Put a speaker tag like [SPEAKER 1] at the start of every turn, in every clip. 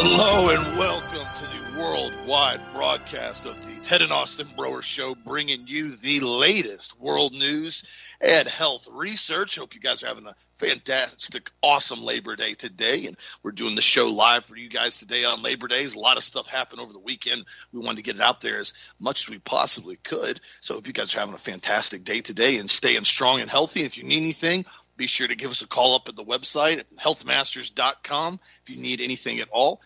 [SPEAKER 1] Hello and welcome to the worldwide broadcast of the Ted and Austin Broer Show, bringing you the latest world news and health research. Hope you guys are having a fantastic, awesome Labor Day today, and we're doing the show live for you guys today on Labor Day. A lot of stuff happened over the weekend. We wanted to get it out there as much as we possibly could. So, hope you guys are having a fantastic day today and staying strong and healthy. If you need anything, be sure to give us a call up at the website healthmasters.com if you need anything at all.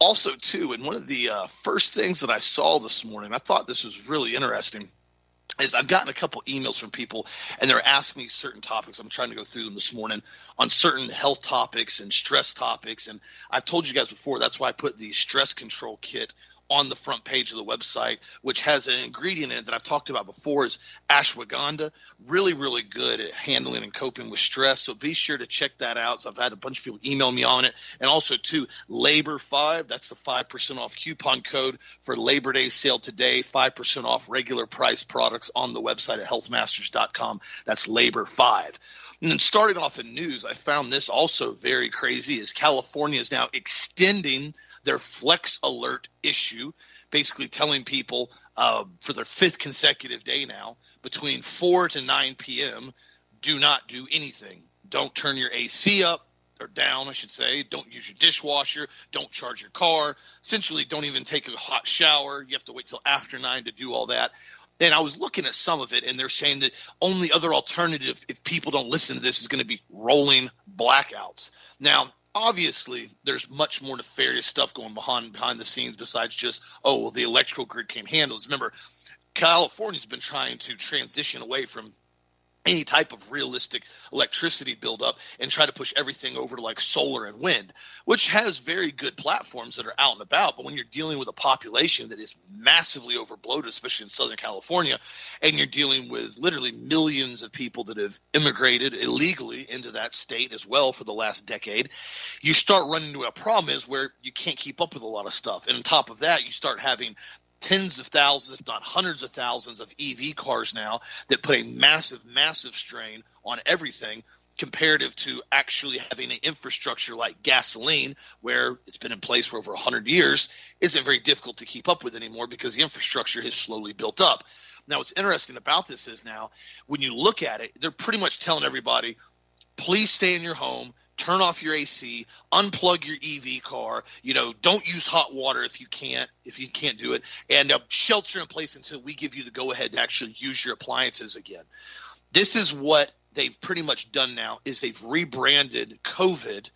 [SPEAKER 1] Also, too, and one of the uh, first things that I saw this morning, I thought this was really interesting, is I've gotten a couple emails from people and they're asking me certain topics. I'm trying to go through them this morning on certain health topics and stress topics. And I've told you guys before, that's why I put the stress control kit on the front page of the website, which has an ingredient in it that I've talked about before is ashwagandha. Really, really good at handling and coping with stress. So be sure to check that out. So I've had a bunch of people email me on it. And also too, Labor Five, that's the five percent off coupon code for Labor Day sale today. Five percent off regular price products on the website at healthmasters.com. That's Labor Five. And then starting off in news, I found this also very crazy is California is now extending their flex alert issue, basically telling people uh, for their fifth consecutive day now, between 4 to 9 p.m., do not do anything. Don't turn your AC up or down, I should say. Don't use your dishwasher. Don't charge your car. Essentially, don't even take a hot shower. You have to wait till after 9 to do all that. And I was looking at some of it, and they're saying that only other alternative, if people don't listen to this, is going to be rolling blackouts. Now, obviously there's much more nefarious stuff going behind behind the scenes besides just oh well the electrical grid can't handle it. Remember, California's been trying to transition away from any type of realistic electricity buildup and try to push everything over to like solar and wind, which has very good platforms that are out and about. But when you're dealing with a population that is massively overbloated, especially in Southern California, and you're dealing with literally millions of people that have immigrated illegally into that state as well for the last decade, you start running into a problem is where you can't keep up with a lot of stuff. And on top of that, you start having tens of thousands, if not hundreds of thousands, of EV cars now that put a massive, massive strain on everything comparative to actually having an infrastructure like gasoline, where it's been in place for over 100 years, isn't very difficult to keep up with anymore because the infrastructure has slowly built up. Now, what's interesting about this is now when you look at it, they're pretty much telling everybody, please stay in your home turn off your AC, unplug your EV car, you know, don't use hot water if you can't if you can't do it, and uh, shelter in place until we give you the go ahead to actually use your appliances again. This is what they've pretty much done now is they've rebranded COVID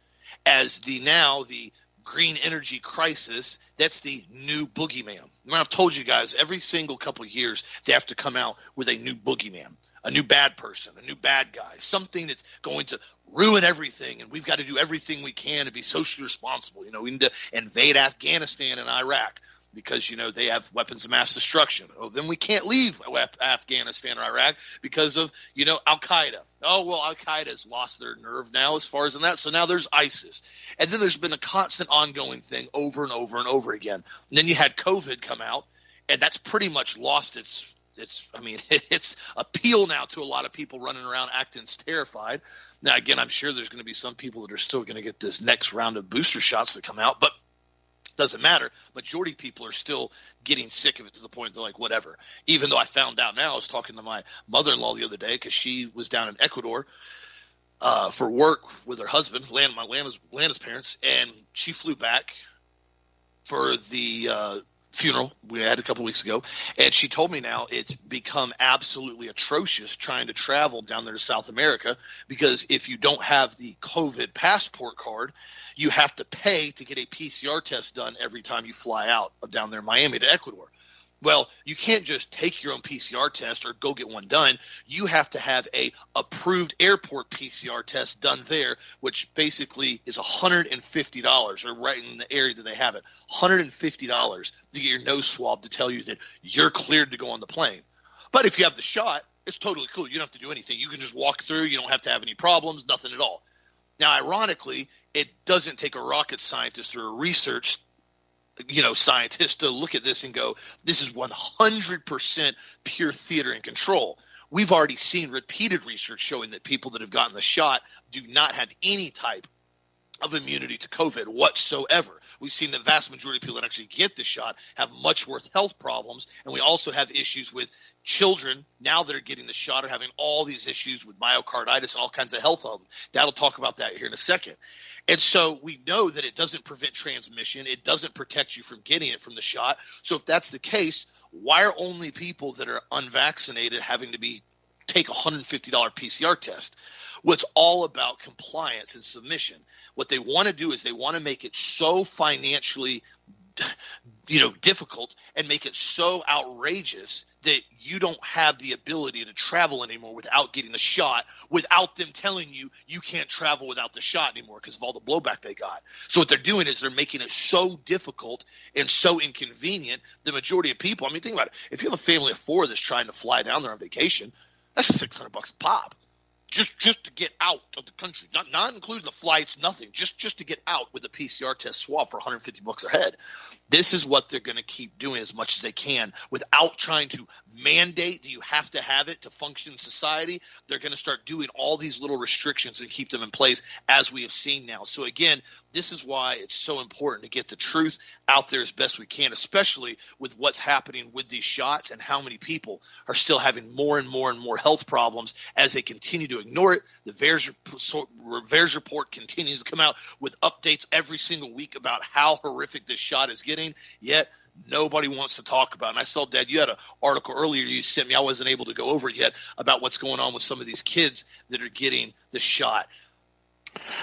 [SPEAKER 1] as the now the green energy crisis. That's the new boogeyman. I've told you guys every single couple years they have to come out with a new boogeyman a new bad person, a new bad guy, something that's going to ruin everything, and we've got to do everything we can to be socially responsible. You know, we need to invade Afghanistan and Iraq because you know they have weapons of mass destruction. Oh, then we can't leave Afghanistan or Iraq because of you know Al Qaeda. Oh well, Al Qaeda has lost their nerve now as far as in that. So now there's ISIS, and then there's been a constant ongoing thing over and over and over again. And then you had COVID come out, and that's pretty much lost its it's I mean it's appeal now to a lot of people running around acting terrified. Now again, I'm sure there's going to be some people that are still going to get this next round of booster shots that come out, but doesn't matter. Majority people are still getting sick of it to the point they're like, whatever. Even though I found out now, I was talking to my mother-in-law the other day because she was down in Ecuador uh, for work with her husband, Land, my Lana's, Lana's parents, and she flew back for the uh, funeral we had a couple weeks ago, and she told me now it's become absolutely atrocious trying to travel down there to South America because if you don't have the COVID passport card, you have to pay to get a PCR test done every time you fly out of down there Miami to Ecuador. Well, you can't just take your own PCR test or go get one done. You have to have a approved airport PCR test done there, which basically is $150 or right in the area that they have it. $150 to get your nose swabbed to tell you that you're cleared to go on the plane. But if you have the shot, it's totally cool. You don't have to do anything. You can just walk through. You don't have to have any problems, nothing at all. Now, ironically, it doesn't take a rocket scientist or a research you know scientists to look at this and go this is 100% pure theater and control we've already seen repeated research showing that people that have gotten the shot do not have any type of immunity to covid whatsoever we've seen the vast majority of people that actually get the shot have much worse health problems. And we also have issues with children now that are getting the shot are having all these issues with myocarditis and all kinds of health problems. That'll talk about that here in a second. And so we know that it doesn't prevent transmission. It doesn't protect you from getting it from the shot. So if that's the case, why are only people that are unvaccinated having to be take a $150 PCR test? Well, all about compliance and submission. What they want to do is they want to make it so financially you know difficult and make it so outrageous that you don't have the ability to travel anymore without getting the shot without them telling you you can't travel without the shot anymore because of all the blowback they got. So what they're doing is they're making it so difficult and so inconvenient the majority of people i mean think about it. If you have a family of four that's trying to fly down there on vacation that's 600 bucks a pop just just to get out of the country, not not include the flights, nothing, just just to get out with a PCR test swab for 150 bucks a head. This is what they're going to keep doing as much as they can without trying to mandate that you have to have it to function in society. They're going to start doing all these little restrictions and keep them in place as we have seen now. So again, this is why it's so important to get the truth out there as best we can, especially with what's happening with these shots and how many people are still having more and more and more health problems as they continue to ignore it. The VAERS, report continues to come out with updates every single week about how horrific this shot is getting. Yet nobody wants to talk about. And I saw, Dad, you had an article earlier you sent me. I wasn't able to go over it yet about what's going on with some of these kids that are getting the shot.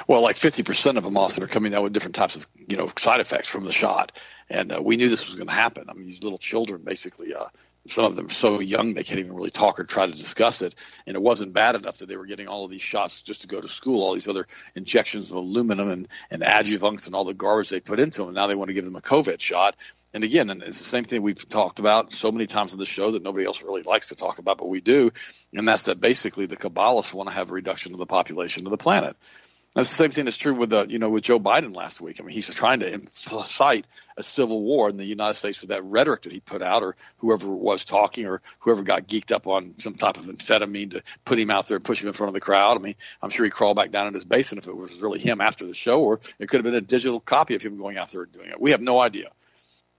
[SPEAKER 2] Well, like 50% of them also are coming out with different types of, you know, side effects from the shot. And uh, we knew this was going to happen. I mean, these little children basically uh, some of them are so young they can't even really talk or try to discuss it. And it wasn't bad enough that they were getting all of these shots just to go to school, all these other injections of aluminum and, and adjuvants and all the garbage they put into them. Now they want to give them a COVID shot. And again, and it's the same thing we've talked about so many times on the show that nobody else really likes to talk about, but we do. And that's that basically the Kabbalists want to have a reduction of the population of the planet. That's the same thing that's true with the, you know, with Joe Biden last week. I mean, he's trying to incite a civil war in the United States with that rhetoric that he put out, or whoever was talking, or whoever got geeked up on some type of amphetamine to put him out there and push him in front of the crowd. I mean, I'm sure he crawled back down in his basement if it was really him after the show, or it could have been a digital copy of him going out there and doing it. We have no idea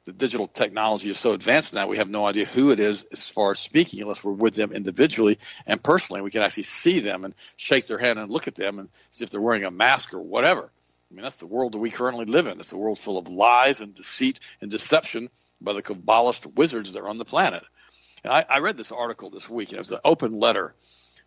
[SPEAKER 2] the digital technology is so advanced now we have no idea who it is as far as speaking unless we're with them individually and personally we can actually see them and shake their hand and look at them and see if they're wearing a mask or whatever. I mean that's the world that we currently live in. It's a world full of lies and deceit and deception by the kabbalist wizards that are on the planet. And I, I read this article this week and it was an open letter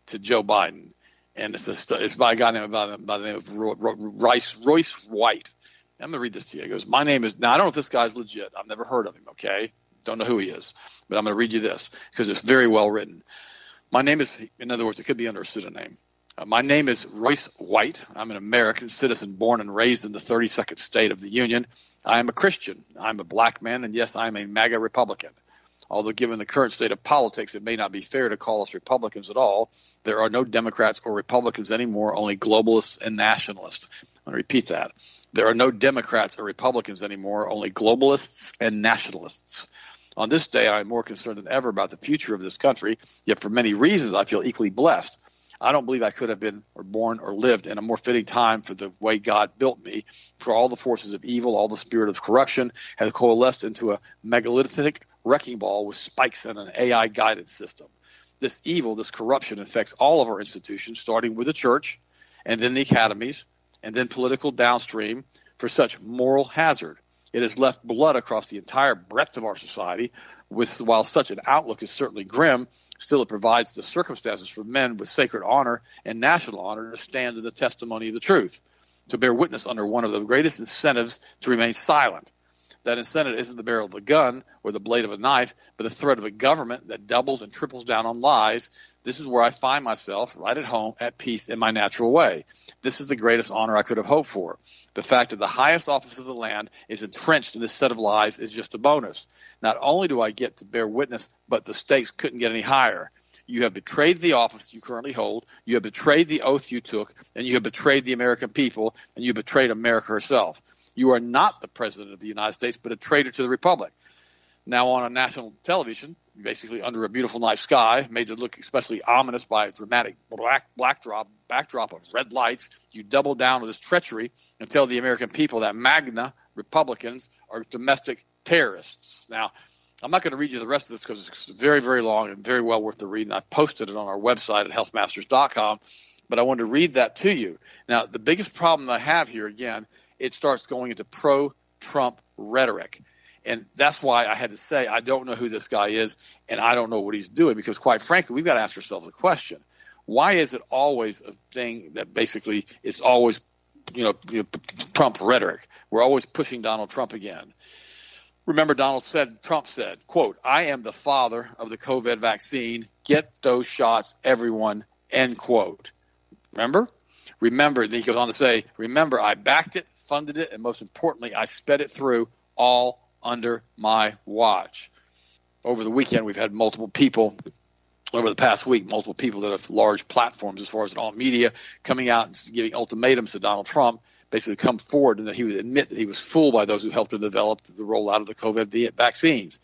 [SPEAKER 2] to joe biden and it's, a, it's by a guy named by, by the name of Royce, Royce White I'm going to read this to you. He goes, My name is, now I don't know if this guy's legit. I've never heard of him, okay? Don't know who he is. But I'm going to read you this because it's very well written. My name is, in other words, it could be under a pseudonym. Uh, my name is Royce White. I'm an American citizen born and raised in the 32nd state of the Union. I am a Christian. I'm a black man, and yes, I'm a MAGA Republican. Although, given the current state of politics, it may not be fair to call us Republicans at all. There are no Democrats or Republicans anymore, only globalists and nationalists. I'm going to repeat that. There are no Democrats or Republicans anymore, only globalists and nationalists. On this day, I am more concerned than ever about the future of this country, yet for many reasons, I feel equally blessed. I don't believe I could have been or born or lived in a more fitting time for the way God built me, for all the forces of evil, all the spirit of corruption have coalesced into a megalithic wrecking ball with spikes and an AI guided system. This evil, this corruption affects all of our institutions, starting with the church and then the academies, and then political downstream for such moral hazard. It has left blood across the entire breadth of our society. With while such an outlook is certainly grim, still it provides the circumstances for men with sacred honor and national honor to stand in the testimony of the truth, to bear witness under one of the greatest incentives to remain silent. That incentive isn't the barrel of a gun or the blade of a knife, but the threat of a government that doubles and triples down on lies. This is where I find myself, right at home, at peace in my natural way. This is the greatest honor I could have hoped for. The fact that the highest office of the land is entrenched in this set of lies is just a bonus. Not only do I get to bear witness, but the stakes couldn't get any higher. You have betrayed the office you currently hold. You have betrayed the oath you took, and you have betrayed the American people, and you betrayed America herself. You are not the president of the United States, but a traitor to the republic. Now, on a national television, basically under a beautiful night sky, made to look especially ominous by a dramatic black backdrop, backdrop of red lights, you double down with this treachery and tell the American people that MAGNA Republicans are domestic terrorists. Now, I'm not going to read you the rest of this because it's very, very long and very well worth the read. And I've posted it on our website at healthmasters.com. But I wanted to read that to you. Now, the biggest problem I have here, again, it starts going into pro Trump rhetoric. And that's why I had to say, I don't know who this guy is and I don't know what he's doing because, quite frankly, we've got to ask ourselves a question. Why is it always a thing that basically is always, you know, Trump rhetoric? We're always pushing Donald Trump again. Remember, Donald said, Trump said, quote, I am the father of the COVID vaccine. Get those shots, everyone, end quote. Remember? Remember, then he goes on to say, remember, I backed it, funded it, and most importantly, I sped it through all under my watch. Over the weekend, we've had multiple people, over the past week, multiple people that have large platforms as far as all media coming out and giving ultimatums to Donald Trump, basically come forward and that he would admit that he was fooled by those who helped him develop the rollout of the COVID vaccines.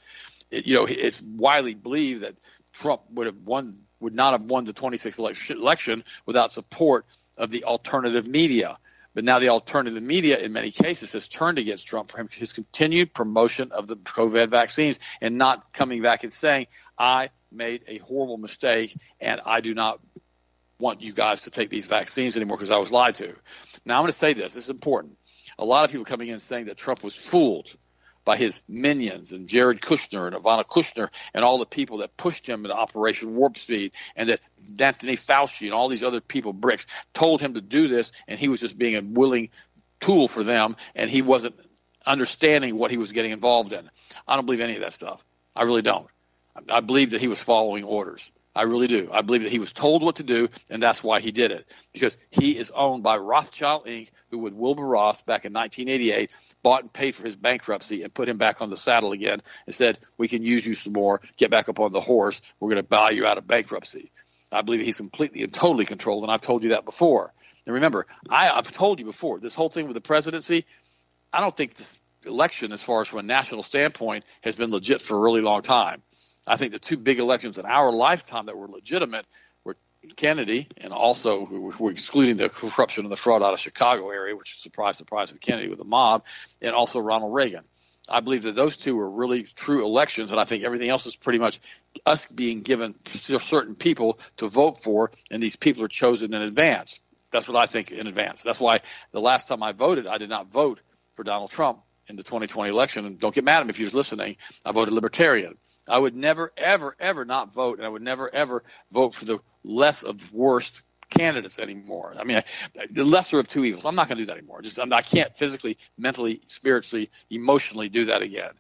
[SPEAKER 2] It, you know, it's widely believed that Trump would have won, would not have won the 26th election without support of the alternative media. But now the alternative media, in many cases, has turned against Trump for his continued promotion of the COVID vaccines and not coming back and saying, I made a horrible mistake and I do not want you guys to take these vaccines anymore because I was lied to. Now, I'm going to say this. This is important. A lot of people coming in saying that Trump was fooled by his minions and Jared Kushner and Ivana Kushner and all the people that pushed him into Operation Warp Speed and that Anthony Fauci and all these other people, Birx, told him to do this and he was just being a willing tool for them and he wasn't understanding what he was getting involved in. I don't believe any of that stuff. I really don't. I believe that he was following orders. I really do. I believe that he was told what to do, and that's why he did it. Because he is owned by Rothschild Inc., who, with Wilbur Ross back in 1988, bought and paid for his bankruptcy and put him back on the saddle again and said, We can use you some more. Get back up on the horse. We're going to buy you out of bankruptcy. I believe he's completely and totally controlled, and I've told you that before. And remember, I, I've told you before, this whole thing with the presidency, I don't think this election, as far as from a national standpoint, has been legit for a really long time. I think the two big elections in our lifetime that were legitimate were Kennedy, and also we're excluding the corruption and the fraud out of Chicago area, which surprise, surprise with Kennedy with the mob, and also Ronald Reagan. I believe that those two were really true elections, and I think everything else is pretty much us being given certain people to vote for, and these people are chosen in advance. That's what I think in advance. That's why the last time I voted, I did not vote for Donald Trump in the 2020 election. And don't get mad at me if you're listening. I voted Libertarian. I would never, ever, ever not vote, and I would never, ever vote for the less of worst candidates anymore. I mean, I, the lesser of two evils. I'm not going to do that anymore. Just I'm, I can't physically, mentally, spiritually, emotionally do that again.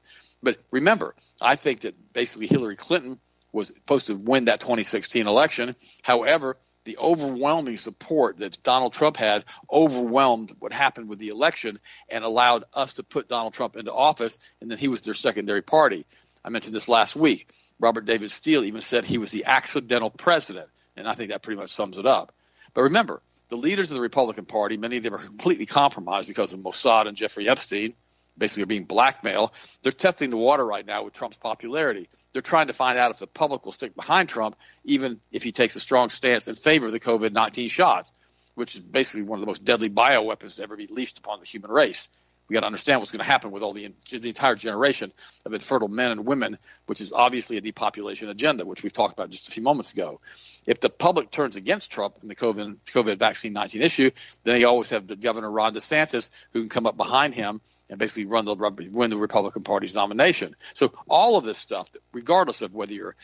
[SPEAKER 2] But remember, I think that basically Hillary Clinton was supposed to win that 2016 election. However, the overwhelming support that Donald Trump had overwhelmed what happened with the election and allowed us to put Donald Trump into office, and then he was their secondary party. I mentioned this last week. Robert David Steele even said he was the accidental president, and I think that pretty much sums it up. But remember, the leaders of the Republican Party, many of them are completely compromised because of Mossad and Jeffrey Epstein, basically being blackmailed. They're testing the water right now with Trump's popularity. They're trying to find out if the public will stick behind Trump, even if he takes a strong stance in favor of the COVID 19 shots, which is basically one of the most deadly bioweapons to ever be leashed upon the human race we got to understand what's going to happen with all the, the entire generation of infertile men and women, which is obviously a depopulation agenda, which we've talked about just a few moments ago. If the public turns against Trump in the COVID, COVID vaccine 19 issue, then you always have the Governor Ron DeSantis who can come up behind him and basically run the win the Republican Party's nomination. So all of this stuff, regardless of whether your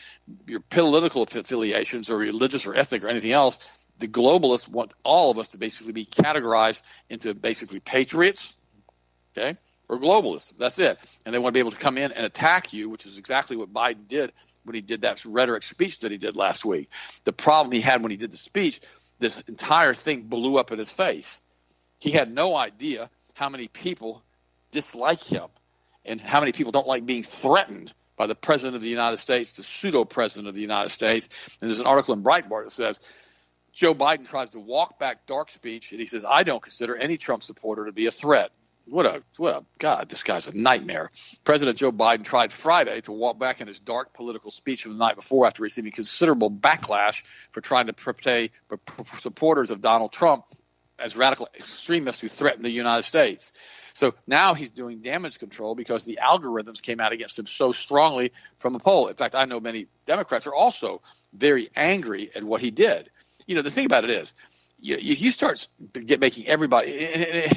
[SPEAKER 2] your political affiliations or religious or ethnic or anything else, the globalists want all of us to basically be categorized into basically patriots okay, or globalists. That's it. And they want to be able to come in and attack you, which is exactly what Biden did when he did that rhetoric speech that he did last week. The problem he had when he did the speech, this entire thing blew up in his face. He had no idea how many people dislike him and how many people don't like being threatened by the president of the United States, the pseudo president of the United States. And there's an article in Breitbart that says Joe Biden tries to walk back dark speech, and he says, I don't consider any Trump supporter to be a threat what a what a God! This guy's a nightmare. President Joe Biden tried Friday to walk back in his dark political speech from the night before after receiving considerable backlash for trying to portray supporters of Donald Trump as radical extremists who threaten the United States. So now he's doing damage control because the algorithms came out against him so strongly from the poll. In fact, I know many Democrats are also very angry at what he did. You know, the thing about it is, you, you start get making everybody.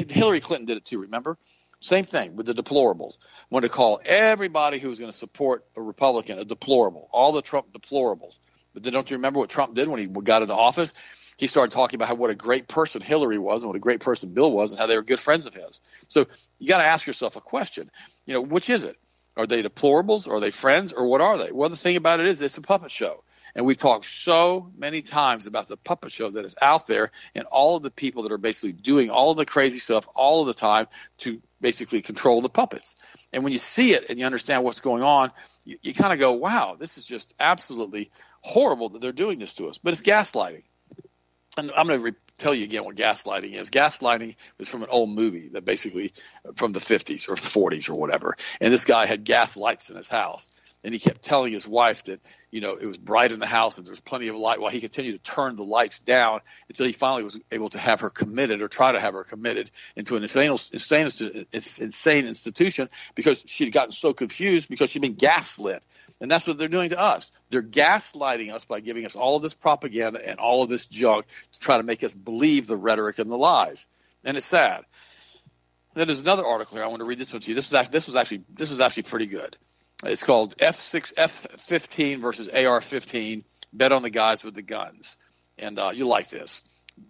[SPEAKER 2] Hillary Clinton did it too. Remember, same thing with the deplorables. Want to call everybody who's going to support a Republican a deplorable. All the Trump deplorables. But then don't you remember what Trump did when he got into office? He started talking about how what a great person Hillary was and what a great person Bill was and how they were good friends of his. So you got to ask yourself a question. You know, which is it? Are they deplorables? Are they friends? Or what are they? Well, the thing about it is, it's a puppet show. And we've talked so many times about the puppet show that is out there and all of the people that are basically doing all of the crazy stuff all of the time to basically control the puppets. And when you see it and you understand what's going on, you, you kind of go, wow, this is just absolutely horrible that they're doing this to us. But it's gaslighting. And I'm going to re- tell you again what gaslighting is. Gaslighting is from an old movie that basically from the 50s or 40s or whatever. And this guy had gas lights in his house and he kept telling his wife that you know it was bright in the house and there was plenty of light while he continued to turn the lights down until he finally was able to have her committed or try to have her committed into an insane insane, insane institution because she'd gotten so confused because she'd been gaslit and that's what they're doing to us they're gaslighting us by giving us all of this propaganda and all of this junk to try to make us believe the rhetoric and the lies and it's sad then there's another article here. I want to read this one to you. This was actually this was actually this was actually pretty good. It's called F6 F15 versus AR15. Bet on the guys with the guns, and uh, you like this.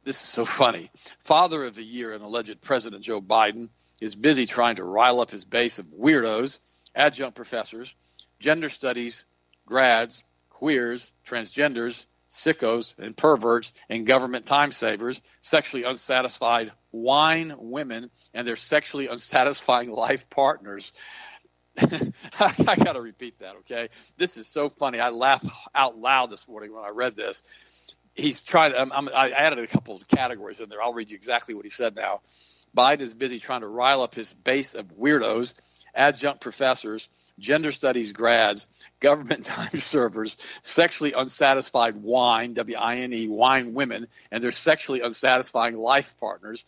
[SPEAKER 2] This is so funny. Father of the year and alleged President Joe Biden is busy trying to rile up his base of weirdos, adjunct professors, gender studies grads, queers, transgenders, sickos, and perverts, and government time savers, sexually unsatisfied wine women, and their sexually unsatisfying life partners. I got to repeat that, okay? This is so funny. I laughed out loud this morning when I read this. He's trying. I'm, I'm, I added a couple of categories in there. I'll read you exactly what he said now. Biden is busy trying to rile up his base of weirdos, adjunct professors, gender studies grads, government time servers, sexually unsatisfied wine, W I N E, wine women, and their sexually unsatisfying life partners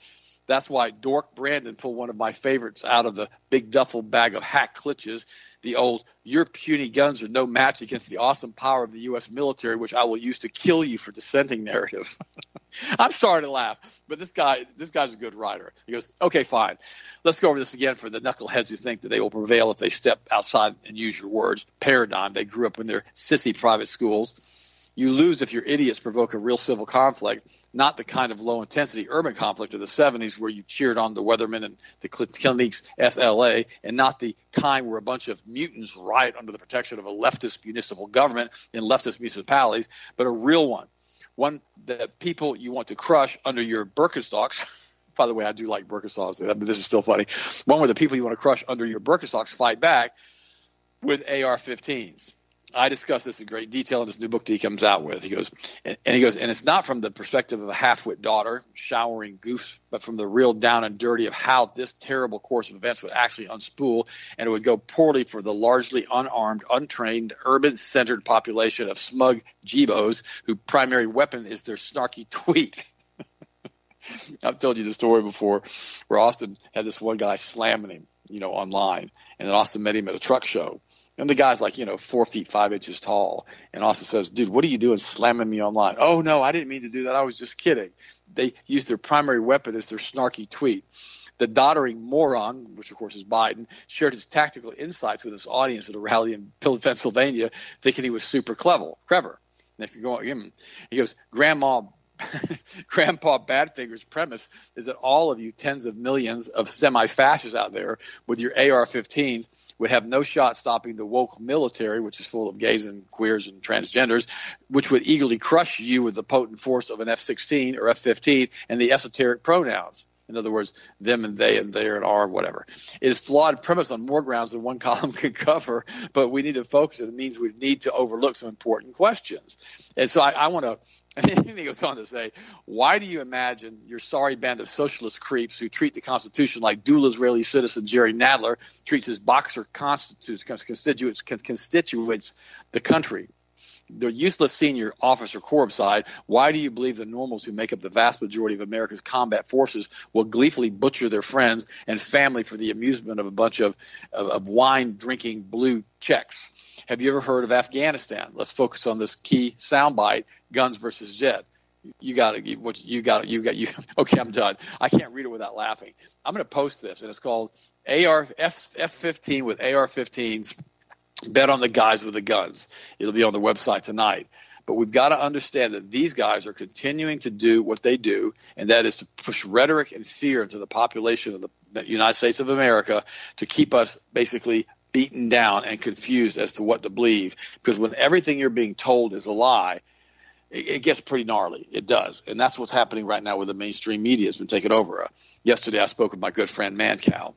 [SPEAKER 2] that's why Dork Brandon pulled one of my favorites out of the big duffel bag of hack klitches, the old "Your puny guns are no match against the awesome power of the U.S. military, which I will use to kill you for dissenting" narrative. I'm sorry to laugh, but this guy, this guy's a good writer. He goes, "Okay, fine, let's go over this again for the knuckleheads who think that they will prevail if they step outside and use your words. Paradigm. They grew up in their sissy private schools." You lose if your idiots provoke a real civil conflict, not the kind of low intensity urban conflict of the 70s where you cheered on the Weathermen and the Cliniques SLA, and not the kind where a bunch of mutants riot under the protection of a leftist municipal government in leftist municipalities, but a real one. One that people you want to crush under your Birkenstocks. By the way, I do like Birkenstocks, but this is still funny. One where the people you want to crush under your Birkenstocks fight back with AR 15s. I discuss this in great detail in this new book that he comes out with. He goes, and, and he goes, and it's not from the perspective of a half-wit daughter showering goofs, but from the real down and dirty of how this terrible course of events would actually unspool, and it would go poorly for the largely unarmed, untrained, urban-centered population of smug jibos whose primary weapon is their snarky tweet. I've told you the story before, where Austin had this one guy slamming him, you know, online, and then Austin met him at a truck show and the guy's like, you know, four feet five inches tall. And Austin says, dude, what are you doing slamming me online? Oh, no, I didn't mean to do that. I was just kidding. They use their primary weapon as their snarky tweet. The doddering moron, which of course is Biden, shared his tactical insights with his audience at a rally in Pennsylvania, thinking he was super clever. Clever. Next go him, he goes, Grandma Grandpa Badfinger's premise is that all of you tens of millions of semi-fascists out there with your AR-15s would have no shot stopping the woke military, which is full of gays and queers and transgenders, which would eagerly crush you with the potent force of an F-16 or F-15 and the esoteric pronouns. In other words, them and they and there and are, whatever. It is flawed premise on more grounds than one column can cover, but we need to focus. It means we need to overlook some important questions. And so I, I want to and he goes on to say, Why do you imagine your sorry band of socialist creeps who treat the Constitution like dual Israeli citizen Jerry Nadler treats his boxer constituents, constituents the country? the useless senior officer corps side, why do you believe the normals who make up the vast majority of America's combat forces will gleefully butcher their friends and family for the amusement of a bunch of, of, of wine drinking blue checks? Have you ever heard of Afghanistan? Let's focus on this key soundbite: guns versus jet. You got it. You, you got. You got you. Okay, I'm done. I can't read it without laughing. I'm going to post this, and it's called AR F F15 with AR-15s. Bet on the guys with the guns. It'll be on the website tonight. But we've got to understand that these guys are continuing to do what they do, and that is to push rhetoric and fear into the population of the United States of America to keep us basically beaten down and confused as to what to believe. Because when everything you're being told is a lie, it, it gets pretty gnarly. It does, and that's what's happening right now with the mainstream media has been taken over. Uh, yesterday, I spoke with my good friend Mancow.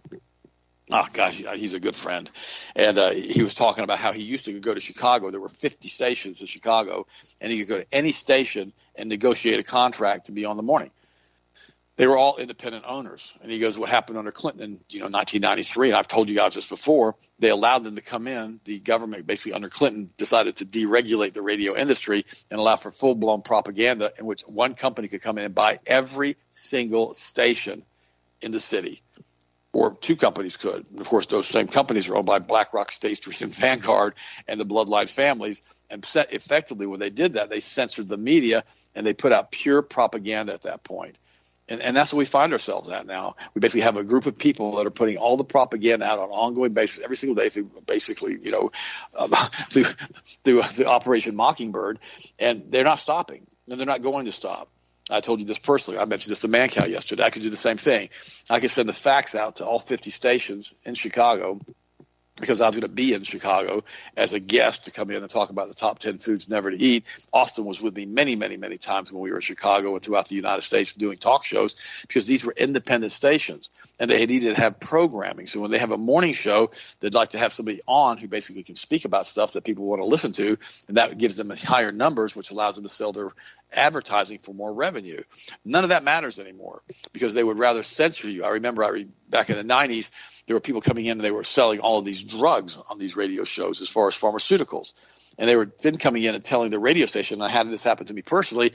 [SPEAKER 2] Oh gosh, he's a good friend, and uh, he was talking about how he used to go to Chicago. There were 50 stations in Chicago, and he could go to any station and negotiate a contract to be on the morning they were all independent owners. And he goes, what happened under Clinton in you know 1993? And I've told you guys this before. They allowed them to come in. The government, basically under Clinton, decided to deregulate the radio industry and allow for full blown propaganda, in which one company could come in and buy every single station in the city, or two companies could. And of course, those same companies are owned by BlackRock, State Street, and Vanguard, and the Bloodline families. And effectively, when they did that, they censored the media and they put out pure propaganda at that point and, and that's what we find ourselves at now. We basically have a group of people that are putting all the propaganda out on an ongoing basis every single day through basically, you know, um, through, through the Operation Mockingbird, and they're not stopping, and they're not going to stop. I told you this personally. I mentioned this to Mancow yesterday. I could do the same thing. I could send the fax out to all 50 stations in Chicago because I was going to be in Chicago as a guest to come in and talk about the top 10 foods never to eat. Austin was with me many, many, many times when we were in Chicago and throughout the United States doing talk shows because these were independent stations and they needed to have programming. So when they have a morning show, they'd like to have somebody on who basically can speak about stuff that people want to listen to, and that gives them higher numbers, which allows them to sell their advertising for more revenue. None of that matters anymore because they would rather censor you. I remember I re- back in the 90s, there were people coming in and they were selling all of these drugs on these radio shows as far as pharmaceuticals. And they were then coming in and telling the radio station, and I had this happen to me personally,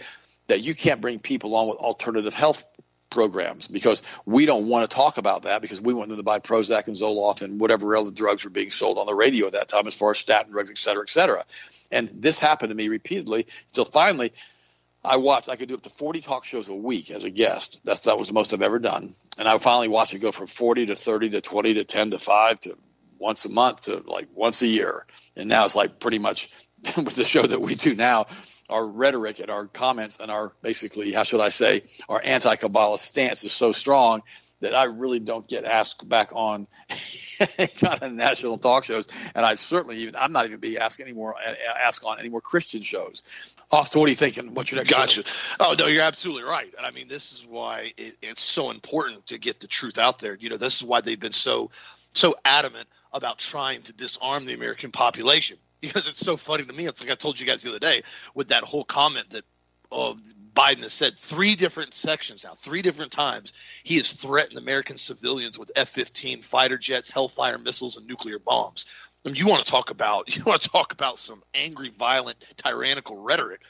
[SPEAKER 2] that you can't bring people on with alternative health programs because we don't want to talk about that because we want them to buy Prozac and Zoloft and whatever other drugs were being sold on the radio at that time as far as statin drugs, et cetera, et cetera. And this happened to me repeatedly until finally I watched. I could do up to 40 talk shows a week as a guest. That's that was the most I've ever done. And I finally watched it go from 40 to 30 to 20 to 10 to 5 to once a month to like once a year. And now it's like pretty much with the show that we do now, our rhetoric and our comments and our basically, how should I say, our anti-Kabbalah stance is so strong that I really don't get asked back on kind of national talk shows, and I certainly even I'm not even being asked anymore asked on any more Christian shows. Austin, what are you thinking? What's your next?
[SPEAKER 1] Gotcha. Show? Oh no, you're absolutely right. And I mean, this is why it, it's so important to get the truth out there. You know, this is why they've been so so adamant about trying to disarm the American population because it's so funny to me. It's like I told you guys the other day with that whole comment that uh, Biden has said three different sections now, three different times. He has threatened American civilians with F-15 fighter jets, Hellfire missiles, and nuclear bombs. I mean, you want to talk about you want to talk about some angry, violent, tyrannical rhetoric.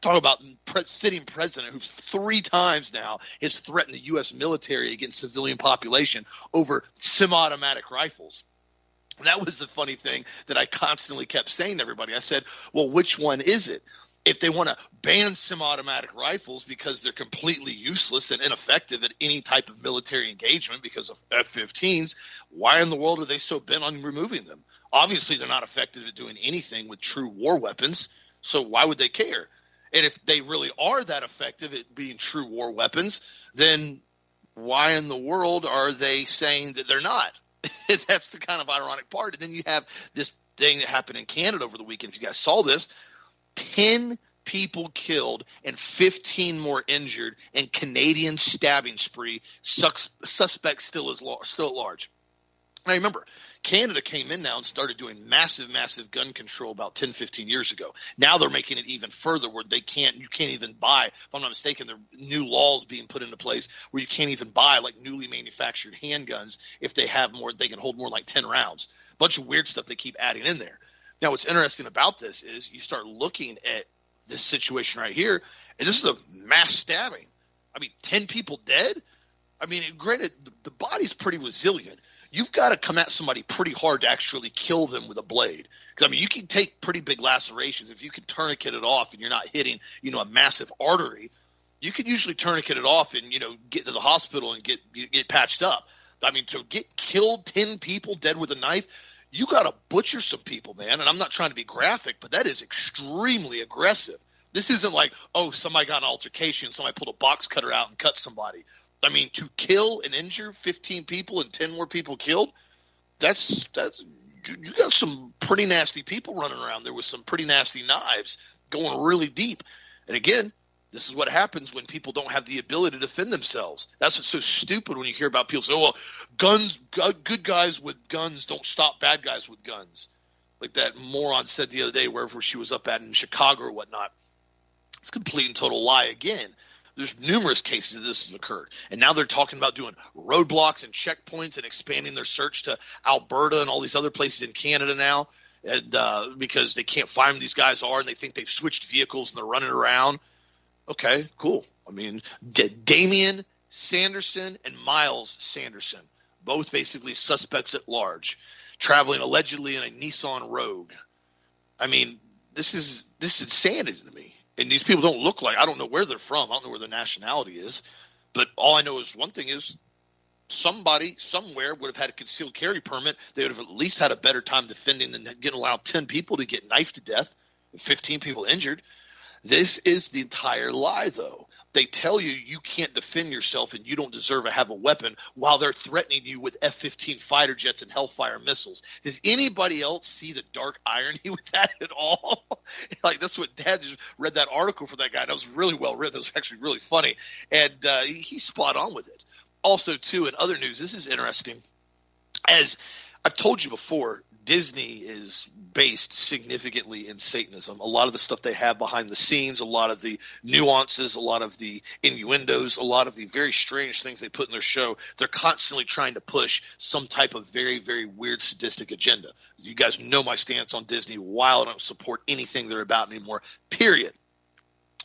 [SPEAKER 1] Talk about pre- sitting president who three times now has threatened the U.S. military against civilian population over semi-automatic rifles. And that was the funny thing that I constantly kept saying to everybody. I said, "Well, which one is it?" If they want to ban semi-automatic rifles because they're completely useless and ineffective at any type of military engagement because of F-15s, why in the world are they so bent on removing them? Obviously, they're not effective at doing anything with true war weapons, so why would they care? And if they really are that effective at being true war weapons, then why in the world are they saying that they're not? That's the kind of ironic part. And then you have this thing that happened in Canada over the weekend. If you guys saw this, 10 people killed and 15 more injured in Canadian stabbing spree. Sus- Suspect still is still at large. Now remember, Canada came in now and started doing massive, massive gun control about 10, 15 years ago. Now they're making it even further where they can't, you can't even buy, if I'm not mistaken, there are new laws being put into place where you can't even buy like newly manufactured handguns if they have more, they can hold more like 10 rounds. Bunch of weird stuff they keep adding in there. Now, what's interesting about this is you start looking at this situation right here, and this is a mass stabbing. I mean, 10 people dead? I mean, granted, the body's pretty resilient. You've got to come at somebody pretty hard to actually kill them with a blade. Because I mean, you can take pretty big lacerations if you can tourniquet it off and you're not hitting, you know, a massive artery. You can usually tourniquet it off and you know get to the hospital and get get patched up. I mean, to get killed, ten people dead with a knife, you got to butcher some people, man. And I'm not trying to be graphic, but that is extremely aggressive. This isn't like, oh, somebody got an altercation, somebody pulled a box cutter out and cut somebody. I mean, to kill and injure 15 people and 10 more people killed, that's that's you got some pretty nasty people running around there with some pretty nasty knives going really deep. And again, this is what happens when people don't have the ability to defend themselves. That's what's so stupid when you hear about people say, "Oh, well, guns, good guys with guns don't stop bad guys with guns," like that moron said the other day, wherever she was up at in Chicago or whatnot. It's complete and total lie again. There's numerous cases of this has occurred, and now they're talking about doing roadblocks and checkpoints and expanding their search to Alberta and all these other places in Canada now, and uh, because they can't find where these guys are, and they think they've switched vehicles and they're running around. Okay, cool. I mean, D- Damien Sanderson and Myles Sanderson, both basically suspects at large, traveling allegedly in a Nissan Rogue. I mean, this is this is insanity to me and these people don't look like I don't know where they're from. I don't know where their nationality is, but all I know is one thing is somebody somewhere would have had a concealed carry permit. They would have at least had a better time defending than getting allowed ten people to get knifed to death, fifteen people injured. This is the entire lie, though. They tell you you can't defend yourself and you don't deserve to have a weapon while they're threatening you with F 15 fighter jets and Hellfire missiles. Does anybody else see the dark irony with that at all? like, that's what Dad just read that article for that guy. That was really well written. That was actually really funny. And uh, he's spot on with it. Also, too, in other news, this is interesting. As I've told you before, Disney is based significantly in Satanism. A lot of the stuff they have behind the scenes, a lot of the nuances, a lot of the innuendos, a lot of the very strange things they put in their show, they're constantly trying to push some type of very, very weird sadistic agenda. You guys know my stance on Disney. While I don't support anything they're about anymore, period.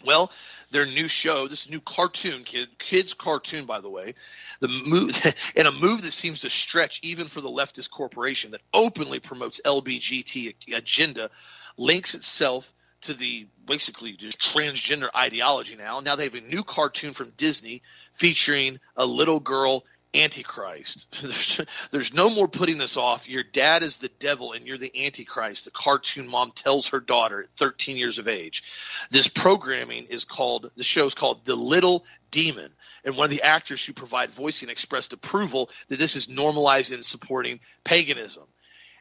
[SPEAKER 1] Well, their new show, this new cartoon, kid, kids cartoon, by the way, the move in a move that seems to stretch even for the leftist corporation that openly promotes LBGT agenda, links itself to the basically just transgender ideology now. Now they have a new cartoon from Disney featuring a little girl Antichrist. There's, no more putting this off. Your dad is the devil and you're the Antichrist, the cartoon mom tells her daughter at 13 years of age. This programming is called, the show is called The Little Demon. And one of the actors who provide voicing expressed approval that this is normalizing and supporting paganism.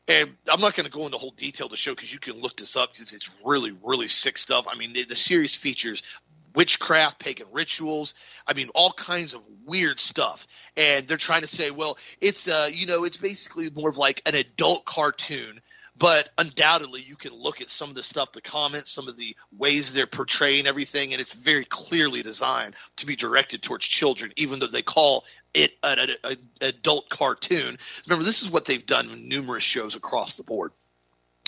[SPEAKER 1] And I'm not going to go into whole detail the show because you can look this up because it's really, really sick stuff. I mean, the, the series features witchcraft, pagan rituals. I mean, all kinds of weird stuff. And they're trying to say, well, it's uh, you know, it's basically more of like an adult cartoon. But undoubtedly, you can look at some of the stuff, the comments, some of the ways they're portraying everything, and it's very clearly designed to be directed towards children, even though they call it an, an adult cartoon. Remember, this is what they've done in numerous shows across the board.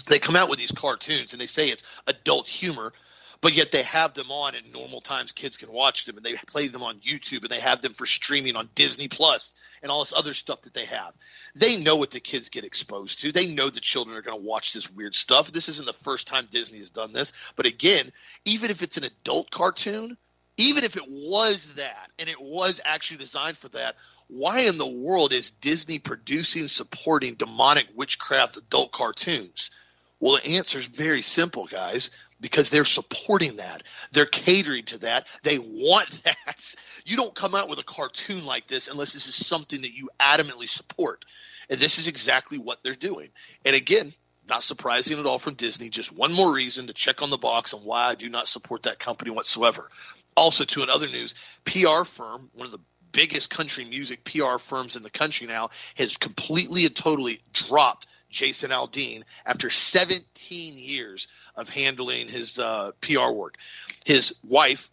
[SPEAKER 1] They come out with these cartoons and they say it's adult humor, but yet they have them on in normal times kids can watch them and they play them on youtube and they have them for streaming on disney plus and all this other stuff that they have. They know what the kids get exposed to. They know the children are going to watch this weird stuff. This isn't the first time disney has done this. But again even if it's an adult cartoon even if it was that and it was actually designed for that why in the world is disney producing supporting demonic witchcraft adult cartoons? Well the answer is very simple guys because they're supporting that. They're catering to that. They want that. You don't come out with a cartoon like this unless this is something that you adamantly support. And this is exactly what they're doing. And again, not surprising at all from Disney. Just one more reason to check on the box on why I do not support that company whatsoever. Also, to another news, PR firm, one of the biggest country music PR firms in the country now, has completely and totally dropped Jason Aldean after 17 years of handling his uh, PR work. His wife,